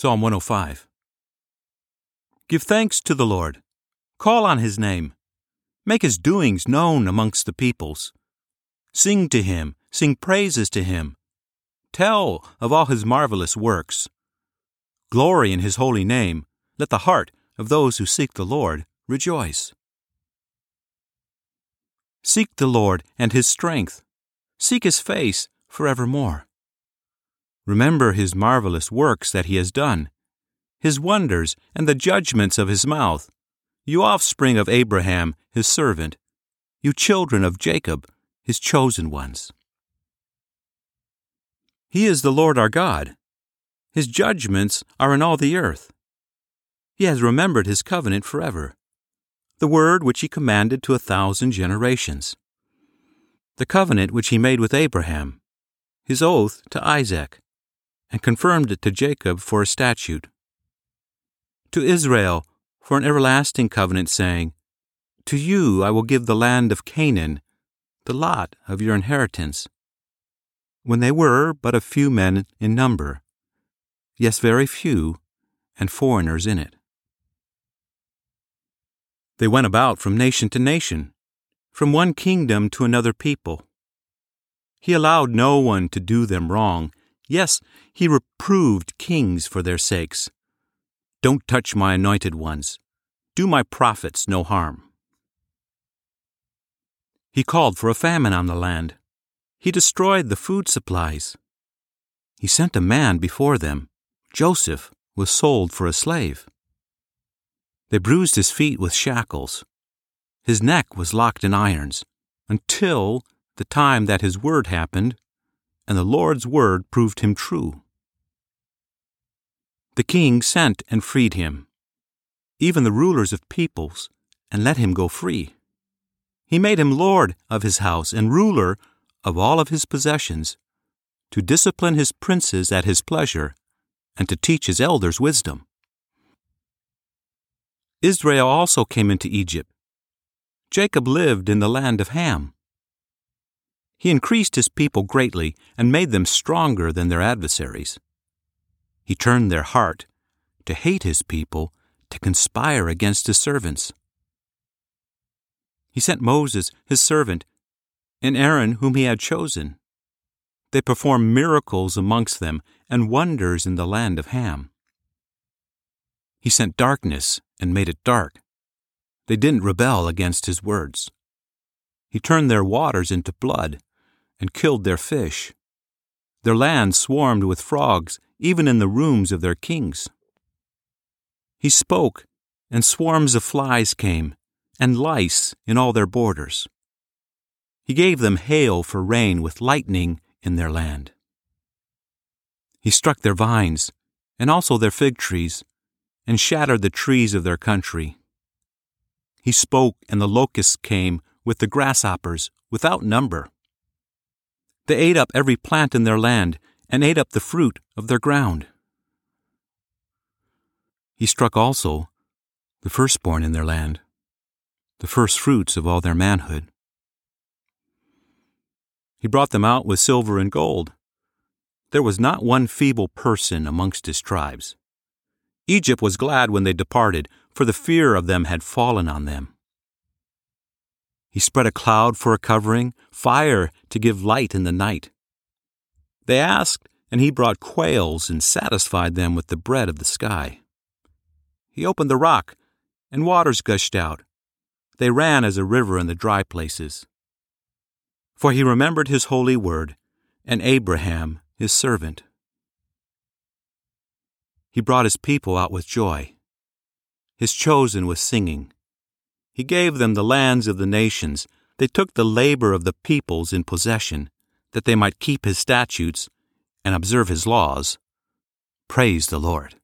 Psalm 105. Give thanks to the Lord. Call on his name. Make his doings known amongst the peoples. Sing to him, sing praises to him. Tell of all his marvelous works. Glory in his holy name. Let the heart of those who seek the Lord rejoice. Seek the Lord and his strength. Seek his face forevermore. Remember his marvelous works that he has done, his wonders and the judgments of his mouth, you offspring of Abraham, his servant, you children of Jacob, his chosen ones. He is the Lord our God. His judgments are in all the earth. He has remembered his covenant forever, the word which he commanded to a thousand generations, the covenant which he made with Abraham, his oath to Isaac, and confirmed it to Jacob for a statute. To Israel for an everlasting covenant, saying, To you I will give the land of Canaan, the lot of your inheritance. When they were but a few men in number, yes, very few, and foreigners in it. They went about from nation to nation, from one kingdom to another people. He allowed no one to do them wrong Yes, he reproved kings for their sakes. Don't touch my anointed ones. Do my prophets no harm. He called for a famine on the land. He destroyed the food supplies. He sent a man before them. Joseph was sold for a slave. They bruised his feet with shackles. His neck was locked in irons until the time that his word happened and the Lord's word proved him true. The king sent and freed him, even the rulers of peoples, and let him go free. He made him lord of his house and ruler of all of his possessions, to discipline his princes at his pleasure, and to teach his elders wisdom. Israel also came into Egypt. Jacob lived in the land of Ham. He increased his people greatly and made them stronger than their adversaries. He turned their heart to hate his people, to conspire against his servants. He sent Moses, his servant, and Aaron, whom he had chosen. They performed miracles amongst them and wonders in the land of Ham. He sent darkness and made it dark. They didn't rebel against his words. He turned their waters into blood and killed their fish. Their land swarmed with frogs, even in the rooms of their kings. He spoke, and swarms of flies came, and lice in all their borders. He gave them hail for rain with lightning in their land. He struck their vines, and also their fig trees, and shattered the trees of their country. He spoke, and the locusts came with the grasshoppers without number. They ate up every plant in their land and ate up the fruit of their ground. He struck also the firstborn in their land, the firstfruits of all their manhood. He brought them out with silver and gold. There was not one feeble person amongst his tribes. Egypt was glad when they departed, for the fear of them had fallen on them. He spread a cloud for a covering, fire to give light in the night. They asked, and he brought quails and satisfied them with the bread of the sky. He opened the rock, and waters gushed out. They ran as a river in the dry places. For he remembered his holy word, and Abraham his servant. He brought his people out with joy, his chosen with singing. He gave them the lands of the nations. They took the labor of the peoples in possession, that they might keep his statutes and observe his laws. Praise the Lord.